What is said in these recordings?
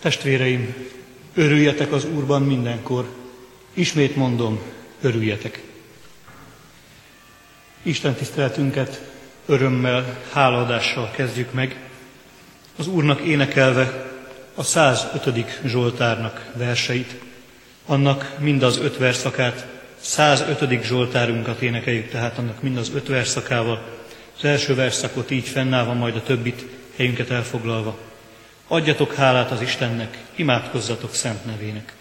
Testvéreim, örüljetek az Úrban mindenkor. Ismét mondom, örüljetek. Isten tiszteletünket örömmel, hálaadással kezdjük meg, az Úrnak énekelve a 105. Zsoltárnak verseit, annak mind az öt verszakát, 105. Zsoltárunkat énekeljük, tehát annak mind az öt verszakával, az első verszakot így fennállva, majd a többit helyünket elfoglalva. Adjatok hálát az Istennek, imádkozzatok szent nevének.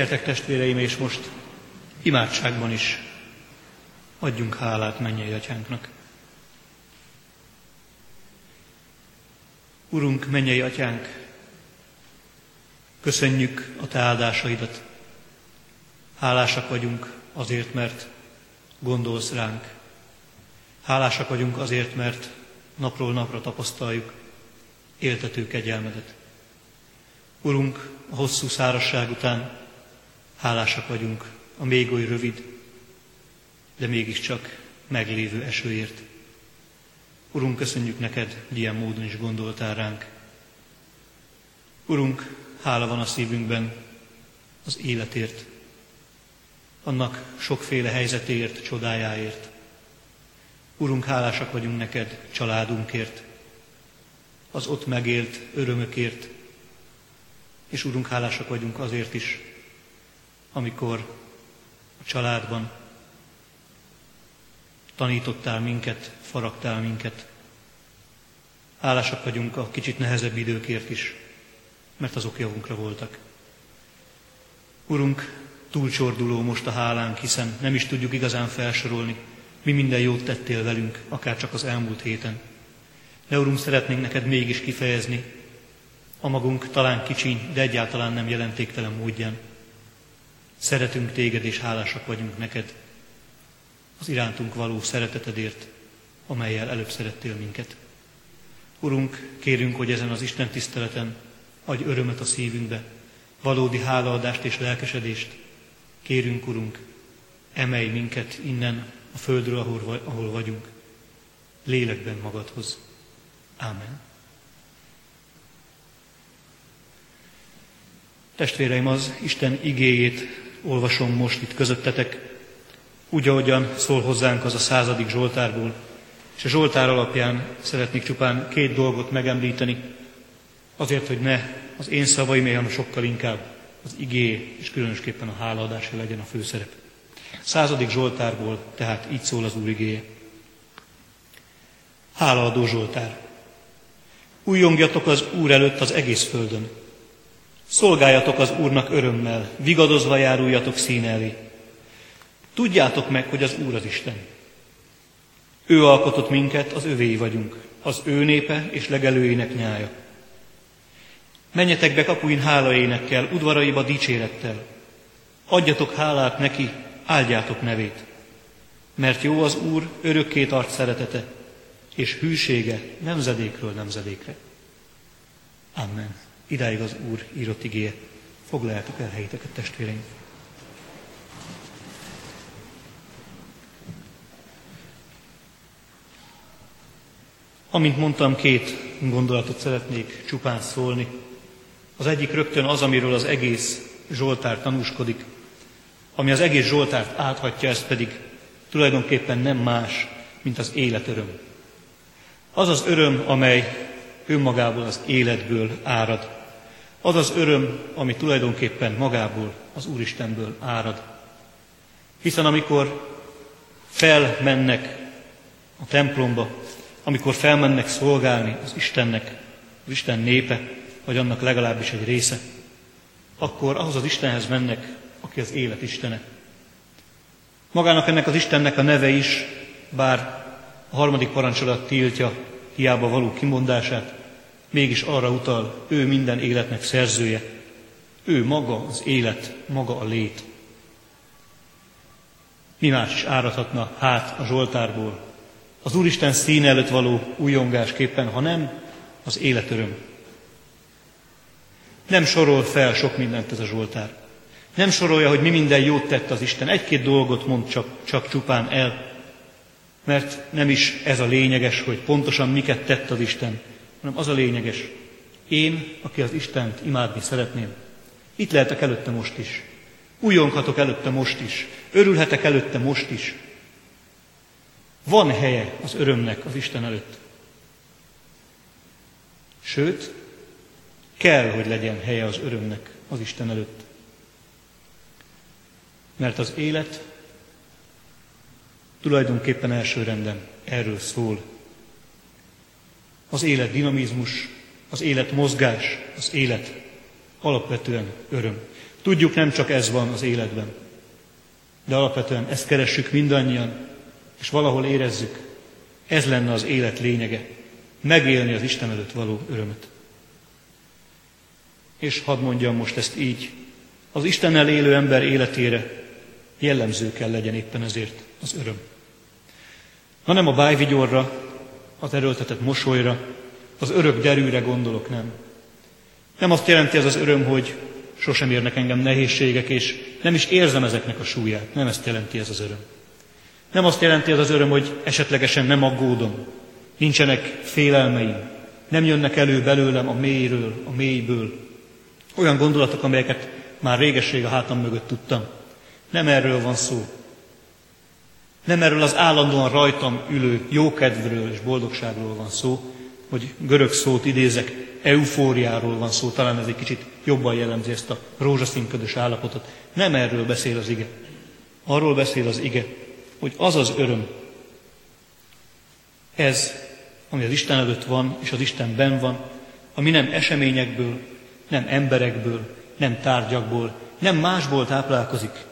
Gyertek testvéreim, és most imádságban is adjunk hálát mennyei atyánknak. Urunk, mennyei atyánk, köszönjük a te áldásaidat. Hálásak vagyunk azért, mert gondolsz ránk. Hálásak vagyunk azért, mert napról napra tapasztaljuk éltető kegyelmedet. Urunk, a hosszú szárasság után Hálásak vagyunk a még oly rövid, de mégiscsak meglévő esőért. Urunk, köszönjük neked, ilyen módon is gondoltál ránk. Urunk, hála van a szívünkben az életért, annak sokféle helyzetéért, csodájáért. Urunk, hálásak vagyunk neked családunkért, az ott megélt örömökért, és Urunk, hálásak vagyunk azért is, amikor a családban tanítottál minket, faragtál minket. Hálásak vagyunk a kicsit nehezebb időkért is, mert azok javunkra voltak. Urunk, túlcsorduló most a hálánk, hiszen nem is tudjuk igazán felsorolni, mi minden jót tettél velünk, akár csak az elmúlt héten. De Urunk, szeretnénk neked mégis kifejezni a magunk talán kicsiny, de egyáltalán nem jelentéktelen módján Szeretünk téged, és hálásak vagyunk neked az irántunk való szeretetedért, amelyel előbb szerettél minket. Urunk, kérünk, hogy ezen az Isten tiszteleten adj örömet a szívünkbe, valódi hálaadást és lelkesedést. Kérünk, Urunk, emelj minket innen a földről, ahol, vagyunk, lélekben magadhoz. Ámen. Testvéreim, az Isten igéjét olvasom most itt közöttetek, úgy, ahogyan szól hozzánk az a századik Zsoltárból. És a Zsoltár alapján szeretnék csupán két dolgot megemlíteni, azért, hogy ne az én szavaim, hanem sokkal inkább az igé, és különösképpen a hálaadás legyen a főszerep. Századik Zsoltárból tehát így szól az Úr igéje. Hálaadó Zsoltár. Újjongjatok az Úr előtt az egész földön, Szolgáljatok az Úrnak örömmel, vigadozva járuljatok szín elé. Tudjátok meg, hogy az Úr az Isten. Ő alkotott minket, az övéi vagyunk, az ő népe és legelőinek nyája. Menjetek be kapuin hálaénekkel, udvaraiba dicsérettel. Adjatok hálát neki, áldjátok nevét. Mert jó az Úr örökké tart szeretete, és hűsége nemzedékről nemzedékre. Amen. Idáig az Úr írott igéje. Foglaljátok el helyiteket, testvéreim. Amint mondtam, két gondolatot szeretnék csupán szólni. Az egyik rögtön az, amiről az egész Zsoltár tanúskodik, ami az egész Zsoltárt áthatja, ez pedig tulajdonképpen nem más, mint az életöröm. Az az öröm, amely önmagából az életből árad. Az az öröm, ami tulajdonképpen magából, az Úristenből árad. Hiszen amikor felmennek a templomba, amikor felmennek szolgálni az Istennek, az Isten népe, vagy annak legalábbis egy része, akkor ahhoz az Istenhez mennek, aki az élet Istene. Magának ennek az Istennek a neve is, bár a harmadik parancsolat tiltja hiába való kimondását, mégis arra utal, ő minden életnek szerzője, Ő maga az élet, maga a lét. Mi más is áradhatna hát a Zsoltárból, az Úristen szín előtt való újongásképpen, ha nem az életöröm. Nem sorol fel sok mindent ez a Zsoltár. Nem sorolja, hogy mi minden jót tett az Isten. Egy-két dolgot mond csak, csak csupán el. Mert nem is ez a lényeges, hogy pontosan miket tett az Isten, hanem az a lényeges. Én, aki az Istent imádni szeretném, itt lehetek előtte most is. Újonghatok előtte most is. Örülhetek előtte most is. Van helye az örömnek az Isten előtt. Sőt, kell, hogy legyen helye az örömnek az Isten előtt. Mert az élet tulajdonképpen első renden erről szól. Az élet dinamizmus, az élet mozgás, az élet alapvetően öröm. Tudjuk, nem csak ez van az életben, de alapvetően ezt keressük mindannyian, és valahol érezzük, ez lenne az élet lényege, megélni az Isten előtt való örömöt. És hadd mondjam most ezt így, az Istennel élő ember életére jellemző kell legyen éppen ezért az öröm. Ha nem a bájvigyorra, az erőltetett mosolyra, az örök derűre gondolok, nem. Nem azt jelenti ez az öröm, hogy sosem érnek engem nehézségek, és nem is érzem ezeknek a súlyát. Nem ezt jelenti ez az öröm. Nem azt jelenti ez az öröm, hogy esetlegesen nem aggódom, nincsenek félelmeim, nem jönnek elő belőlem a mélyről, a mélyből. Olyan gondolatok, amelyeket már régesség a hátam mögött tudtam. Nem erről van szó. Nem erről az állandóan rajtam ülő jókedvről és boldogságról van szó, hogy görög szót idézek, eufóriáról van szó, talán ez egy kicsit jobban jellemzi ezt a rózsaszínködös állapotot. Nem erről beszél az ige. Arról beszél az ige, hogy az az öröm, ez, ami az Isten előtt van, és az Istenben van, ami nem eseményekből, nem emberekből, nem tárgyakból, nem másból táplálkozik,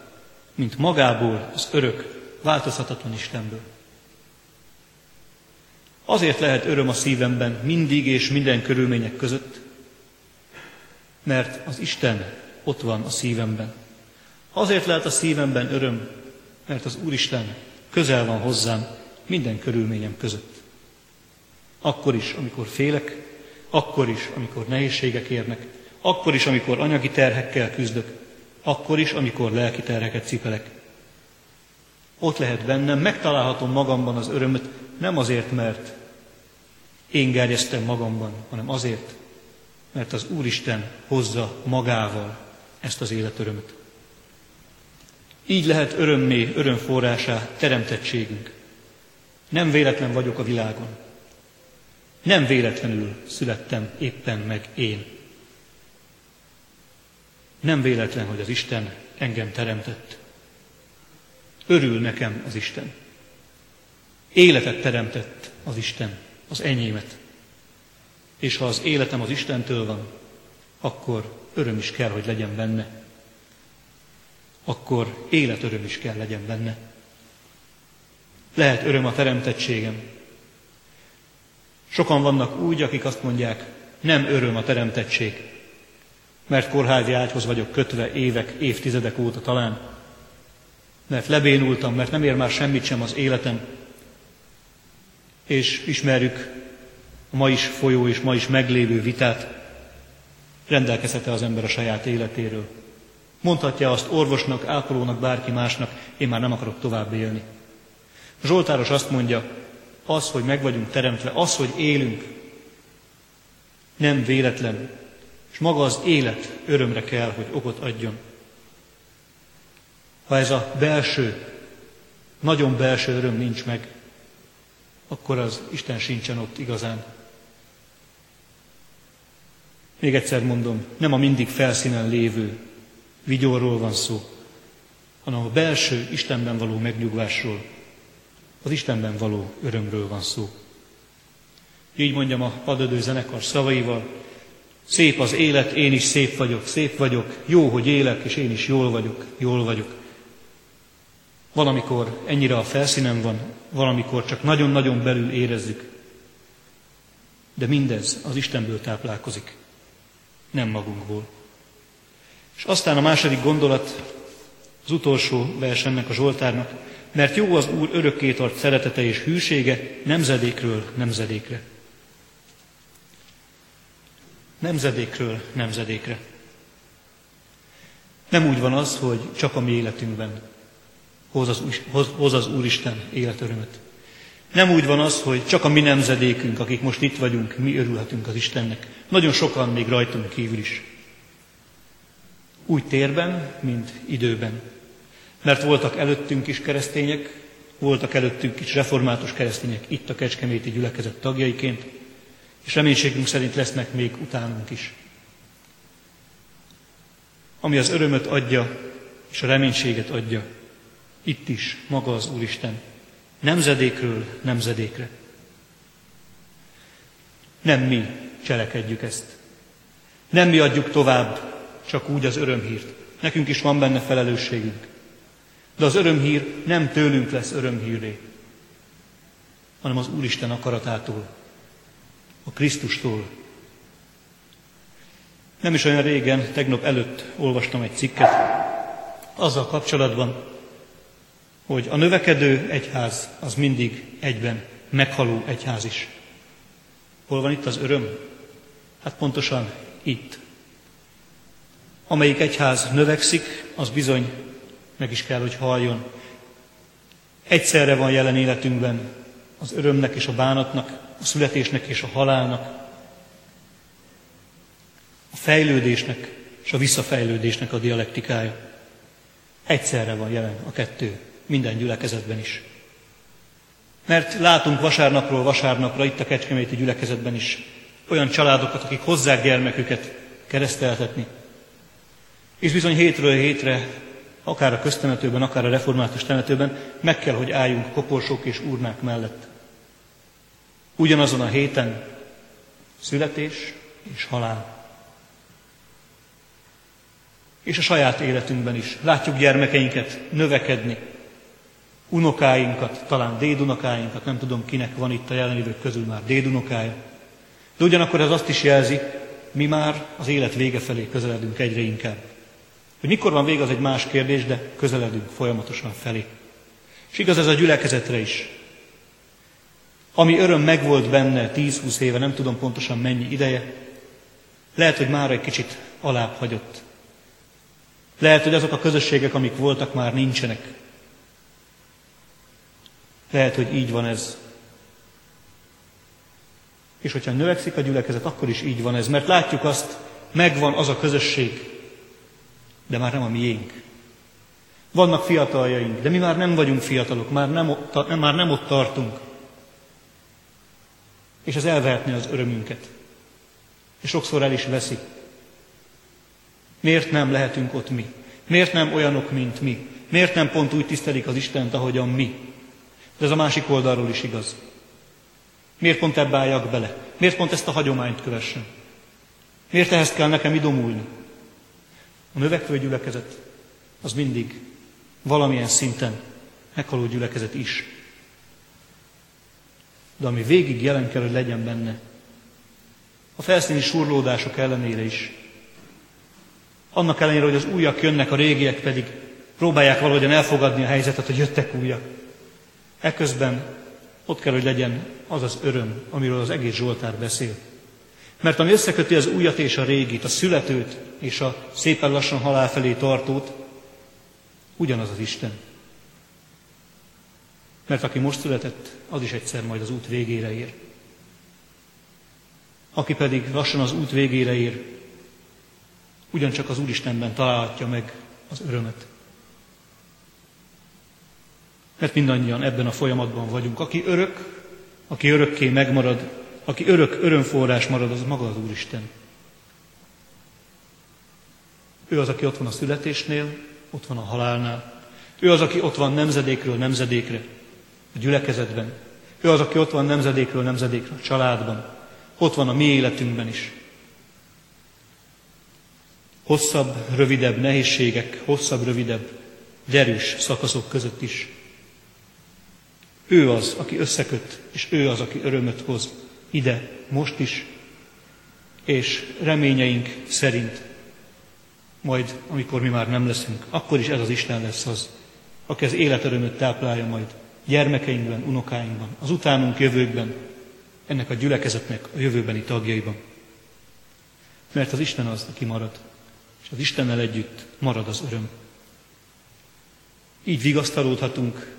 mint magából, az örök, változhatatlan Istenből. Azért lehet öröm a szívemben mindig és minden körülmények között, mert az Isten ott van a szívemben. Azért lehet a szívemben öröm, mert az Úristen közel van hozzám minden körülményem között. Akkor is, amikor félek, akkor is, amikor nehézségek érnek, akkor is, amikor anyagi terhekkel küzdök, akkor is, amikor lelki terheket cipelek. Ott lehet bennem, megtalálhatom magamban az örömöt, nem azért, mert én gerjesztem magamban, hanem azért, mert az Úristen hozza magával ezt az életörömöt. Így lehet örömmé, örömforrásá teremtettségünk. Nem véletlen vagyok a világon. Nem véletlenül születtem éppen meg én. Nem véletlen, hogy az Isten engem teremtett. Örül nekem az Isten. Életet teremtett az Isten, az enyémet. És ha az életem az Istentől van, akkor öröm is kell, hogy legyen benne akkor életöröm is kell legyen benne. Lehet öröm a teremtettségem. Sokan vannak úgy, akik azt mondják, nem öröm a teremtettség, mert kórházi ágyhoz vagyok kötve évek, évtizedek óta talán, mert lebénultam, mert nem ér már semmit sem az életem, és ismerjük a ma is folyó és ma is meglévő vitát, rendelkezhet-e az ember a saját életéről. Mondhatja azt orvosnak, ápolónak, bárki másnak, én már nem akarok tovább élni. Zsoltáros azt mondja, az, hogy meg vagyunk teremtve, az, hogy élünk, nem véletlen, és maga az élet örömre kell, hogy okot adjon. Ha ez a belső, nagyon belső öröm nincs meg, akkor az Isten sincsen ott igazán. Még egyszer mondom, nem a mindig felszínen lévő, vigyorról van szó, hanem a belső Istenben való megnyugvásról, az Istenben való örömről van szó. Így mondjam a padödő zenekar szavaival, szép az élet, én is szép vagyok, szép vagyok, jó, hogy élek, és én is jól vagyok, jól vagyok. Valamikor ennyire a felszínen van, valamikor csak nagyon-nagyon belül érezzük. De mindez az Istenből táplálkozik, nem magunkból. És aztán a második gondolat, az utolsó vers ennek a Zsoltárnak, mert jó az Úr örökké tart szeretete és hűsége nemzedékről nemzedékre. Nemzedékről nemzedékre. Nem úgy van az, hogy csak a mi életünkben hoz az, hoz, hoz az Úristen életörömöt. Nem úgy van az, hogy csak a mi nemzedékünk, akik most itt vagyunk, mi örülhetünk az Istennek. Nagyon sokan még rajtunk kívül is. Úgy térben, mint időben. Mert voltak előttünk is keresztények, voltak előttünk is református keresztények itt a Kecskeméti gyülekezet tagjaiként, és reménységünk szerint lesznek még utánunk is. Ami az örömöt adja, és a reménységet adja, itt is maga az Úristen, nemzedékről nemzedékre. Nem mi cselekedjük ezt. Nem mi adjuk tovább csak úgy az örömhírt. Nekünk is van benne felelősségünk. De az örömhír nem tőlünk lesz örömhíré, hanem az Úristen akaratától, a Krisztustól. Nem is olyan régen, tegnap előtt olvastam egy cikket azzal kapcsolatban, hogy a növekedő egyház az mindig egyben meghaló egyház is. Hol van itt az öröm? Hát pontosan itt. Amelyik egyház növekszik, az bizony meg is kell, hogy halljon. Egyszerre van jelen életünkben az örömnek és a bánatnak, a születésnek és a halálnak, a fejlődésnek és a visszafejlődésnek a dialektikája. Egyszerre van jelen a kettő, minden gyülekezetben is. Mert látunk vasárnapról vasárnapra itt a Kecskeméti gyülekezetben is olyan családokat, akik hozzák gyermeküket kereszteltetni. És bizony hétről hétre akár a köztemetőben, akár a református temetőben, meg kell, hogy álljunk koporsók és urnák mellett. Ugyanazon a héten születés és halál. És a saját életünkben is látjuk gyermekeinket növekedni, unokáinkat, talán dédunokáinkat, nem tudom kinek van itt a jelenlévők közül már dédunokája. De ugyanakkor ez azt is jelzi, mi már az élet vége felé közeledünk egyre inkább. Hogy mikor van vége, az egy más kérdés, de közeledünk folyamatosan felé. És igaz ez a gyülekezetre is. Ami öröm megvolt benne 10-20 éve, nem tudom pontosan mennyi ideje, lehet, hogy már egy kicsit alább hagyott. Lehet, hogy azok a közösségek, amik voltak, már nincsenek. Lehet, hogy így van ez. És hogyha növekszik a gyülekezet, akkor is így van ez, mert látjuk azt, megvan az a közösség, de már nem a miénk. Vannak fiataljaink, de mi már nem vagyunk fiatalok, már nem, ott, már nem ott tartunk. És ez elvehetné az örömünket. És sokszor el is veszi. Miért nem lehetünk ott mi? Miért nem olyanok, mint mi? Miért nem pont úgy tisztelik az Istent, ahogyan mi? De ez a másik oldalról is igaz. Miért pont ebbe álljak bele? Miért pont ezt a hagyományt kövessen? Miért ehhez kell nekem idomulni? A növekvő gyülekezet az mindig valamilyen szinten meghaló gyülekezet is. De ami végig jelen kell, hogy legyen benne, a felszíni surlódások ellenére is, annak ellenére, hogy az újak jönnek, a régiek pedig próbálják valahogyan elfogadni a helyzetet, hogy jöttek újak. Eközben ott kell, hogy legyen az az öröm, amiről az egész Zsoltár beszél. Mert ami összeköti az újat és a régit, a születőt és a szépen lassan halál felé tartót, ugyanaz az Isten. Mert aki most született, az is egyszer majd az út végére ér. Aki pedig lassan az út végére ér, ugyancsak az Úristenben találhatja meg az örömet. Mert mindannyian ebben a folyamatban vagyunk. Aki örök, aki örökké megmarad, aki örök örömforrás marad, az maga az Úristen. Ő az, aki ott van a születésnél, ott van a halálnál. Ő az, aki ott van nemzedékről nemzedékre, a gyülekezetben. Ő az, aki ott van nemzedékről nemzedékre a családban. Ott van a mi életünkben is. Hosszabb, rövidebb nehézségek, hosszabb, rövidebb, derűs szakaszok között is. Ő az, aki összeköt, és ő az, aki örömöt hoz ide, most is, és reményeink szerint majd amikor mi már nem leszünk, akkor is ez az Isten lesz az, aki az életörömöt táplálja majd gyermekeinkben, unokáinkban, az utánunk jövőkben, ennek a gyülekezetnek a jövőbeni tagjaiban. Mert az Isten az, aki marad, és az Istennel együtt marad az öröm. Így vigasztalódhatunk,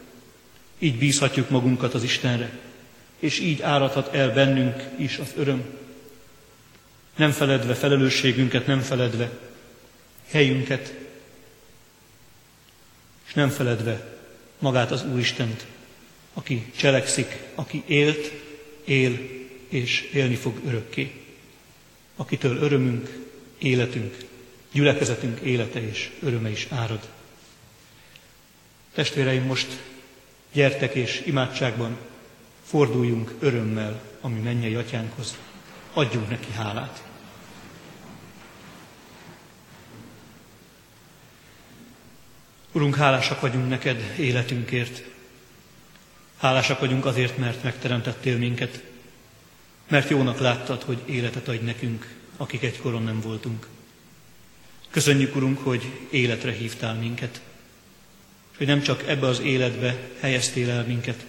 így bízhatjuk magunkat az Istenre, és így áradhat el bennünk is az öröm. Nem feledve felelősségünket, nem feledve helyünket, és nem feledve magát az Úristent, aki cselekszik, aki élt, él és élni fog örökké. Akitől örömünk, életünk, gyülekezetünk élete és öröme is árad. Testvéreim, most gyertek és imádságban forduljunk örömmel a mi mennyei atyánkhoz. Adjunk neki hálát. Urunk, hálásak vagyunk neked életünkért. Hálásak vagyunk azért, mert megteremtettél minket, mert jónak láttad, hogy életet adj nekünk, akik egykoron nem voltunk. Köszönjük, Urunk, hogy életre hívtál minket, hogy nem csak ebbe az életbe helyeztél el minket,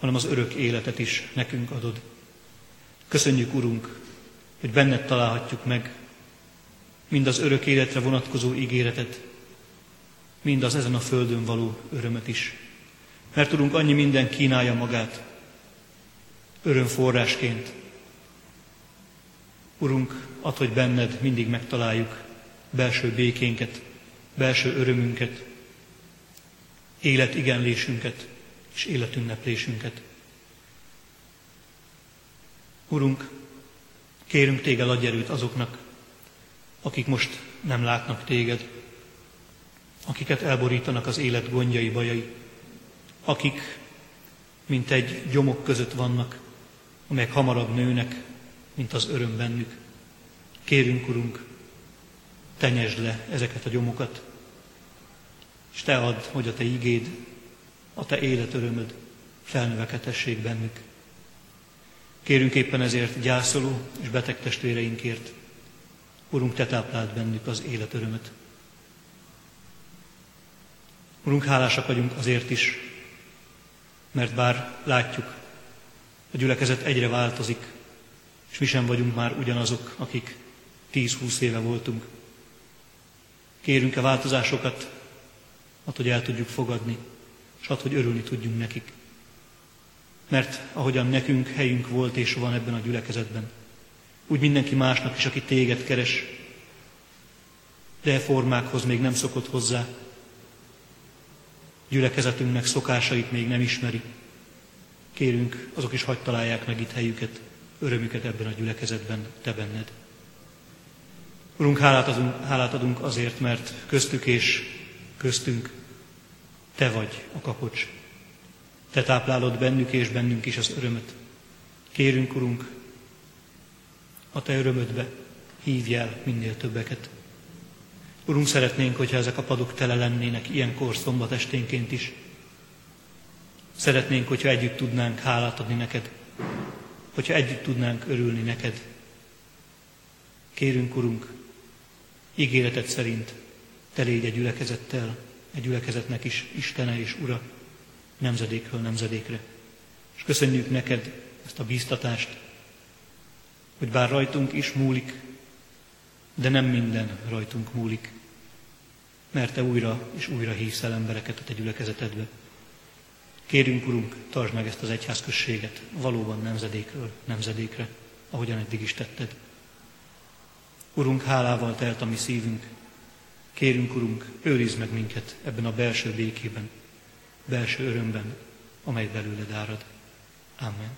hanem az örök életet is nekünk adod. Köszönjük, Urunk, hogy benned találhatjuk meg mind az örök életre vonatkozó ígéretet, mind az ezen a földön való örömet is. Mert tudunk, annyi minden kínálja magát örömforrásként. Urunk, add, hogy benned mindig megtaláljuk belső békénket, belső örömünket, életigenlésünket és életünneplésünket. Urunk, kérünk Téged adj erőt azoknak, akik most nem látnak Téged, akiket elborítanak az élet gondjai, bajai, akik, mint egy gyomok között vannak, amelyek hamarabb nőnek, mint az öröm bennük. Kérünk, Urunk, tenyesd le ezeket a gyomokat, és Te add, hogy a Te igéd, a Te életörömöd felnövekedhessék bennük. Kérünk éppen ezért gyászoló és beteg testvéreinkért, Urunk, Te tápláld bennük az életörömöt. Urunk, hálásak vagyunk azért is, mert bár látjuk, a gyülekezet egyre változik, és mi sem vagyunk már ugyanazok, akik 10-20 éve voltunk. Kérünk-e változásokat, hát, hogy el tudjuk fogadni, és hát, hogy örülni tudjunk nekik. Mert ahogyan nekünk helyünk volt és van ebben a gyülekezetben, úgy mindenki másnak is, aki téged keres, de e formákhoz még nem szokott hozzá, gyülekezetünknek szokásait még nem ismeri. Kérünk, azok is hagyd találják meg itt helyüket, örömüket ebben a gyülekezetben, te benned. Urunk, hálát adunk, hálát adunk azért, mert köztük és köztünk te vagy a kapocs. Te táplálod bennük és bennünk is az örömöt. Kérünk, Urunk, a Te örömödbe hívj el minél többeket. Urunk, szeretnénk, hogyha ezek a padok tele lennének ilyenkor szombat esténként is. Szeretnénk, hogyha együtt tudnánk hálát adni neked, hogyha együtt tudnánk örülni neked. Kérünk, Urunk, ígéretet szerint te légy egy gyülekezettel, egy gyülekezetnek is Istene és Ura, nemzedékről nemzedékre. És köszönjük neked ezt a bíztatást, hogy bár rajtunk is múlik, de nem minden rajtunk múlik, mert Te újra és újra hívsz el embereket a Te gyülekezetedbe. Kérünk, Urunk, tartsd meg ezt az egyházközséget valóban nemzedékről nemzedékre, ahogyan eddig is tetted. Urunk, hálával telt a mi szívünk. Kérünk, Urunk, őrizd meg minket ebben a belső békében, belső örömben, amely belőled árad. Amen.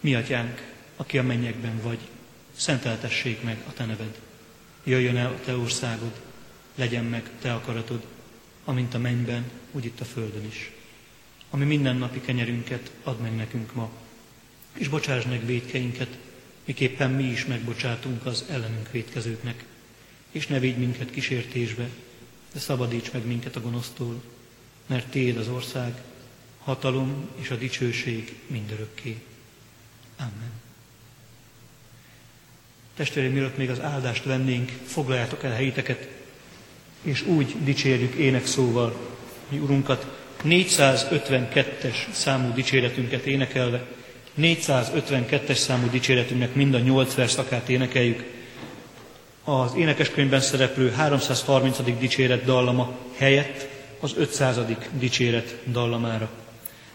Mi atyánk, aki a mennyekben vagy, szenteltessék meg a te neved. Jöjjön el a te országod, legyen meg te akaratod, amint a mennyben, úgy itt a földön is. Ami mindennapi kenyerünket add meg nekünk ma, és bocsáss meg védkeinket, miképpen mi is megbocsátunk az ellenünk védkezőknek. És ne védj minket kísértésbe, de szabadíts meg minket a gonosztól, mert Téd az ország, hatalom és a dicsőség mindörökké. Amen. Testvéreim, mielőtt még az áldást vennénk, foglaljátok el helyiteket, és úgy dicsérjük ének szóval mi Urunkat, 452-es számú dicséretünket énekelve, 452-es számú dicséretünknek mind a 8 verszakát énekeljük. Az énekeskönyvben szereplő 330. dicséret dallama helyett az 500. dicséret dallamára.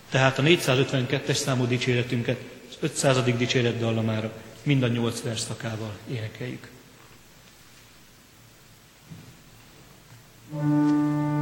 Tehát a 452-es számú dicséretünket az 500. dicséret dallamára mind a 8 verszakával énekeljük. thank you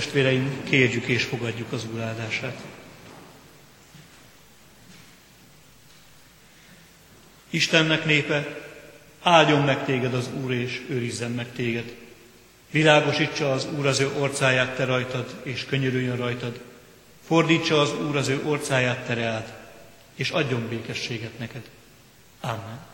testvéreim, kérjük és fogadjuk az Úr áldását. Istennek népe, áldjon meg téged az Úr, és őrizzen meg téged. Világosítsa az Úr az ő orcáját te rajtad, és könyörüljön rajtad. Fordítsa az Úr az ő orcáját te reád, és adjon békességet neked. Amen.